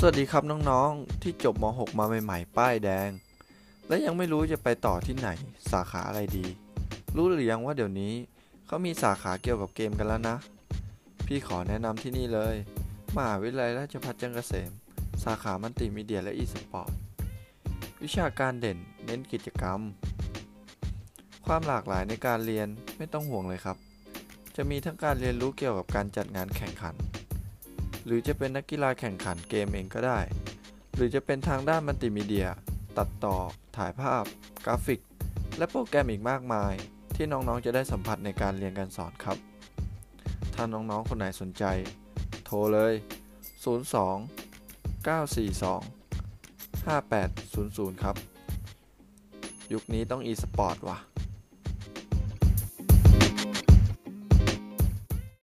สวัสดีครับน้องๆ ที่จบม .6 มาใหม่ๆ ป้ายแดง และยังไม่รู้จะไปต่อที่ไหน สาขาอะไรดี รู้หรือยังว่าเดี๋ยวนี้เขามีสาขาเกี่ยวกับเกมกันแล้วนะ พี่ขอแนะนำที่นี่เลย มหาวิทยาลัยราชภัฏจันทร์เกษม สาขามัลติมีเดียและอีสปอร์ต วิชาการเด่นเน้นกิจกรรม ความหลากหลายในการเรียนไม่ต้องห่วงเลยครับ จะมีทั้งการเรียนรู้เกี่ยวกับการจัดงานแข่งขัน หรือจะเป็นนักกีฬาแข่งขันเกมเองก็ได้ หรือจะเป็นทางด้านมัลติมีเดีย ตัดต่อ ถ่ายภาพ กราฟิก และโปรแกรมอีกมากมาย ที่น้องๆจะได้สัมผัสในการเรียนการสอนครับ ถ้าน้องๆ คนไหนสนใจ โทรเลย 02 942 5800 ครับ ยุคนี้ต้อง e-sport ว่ะ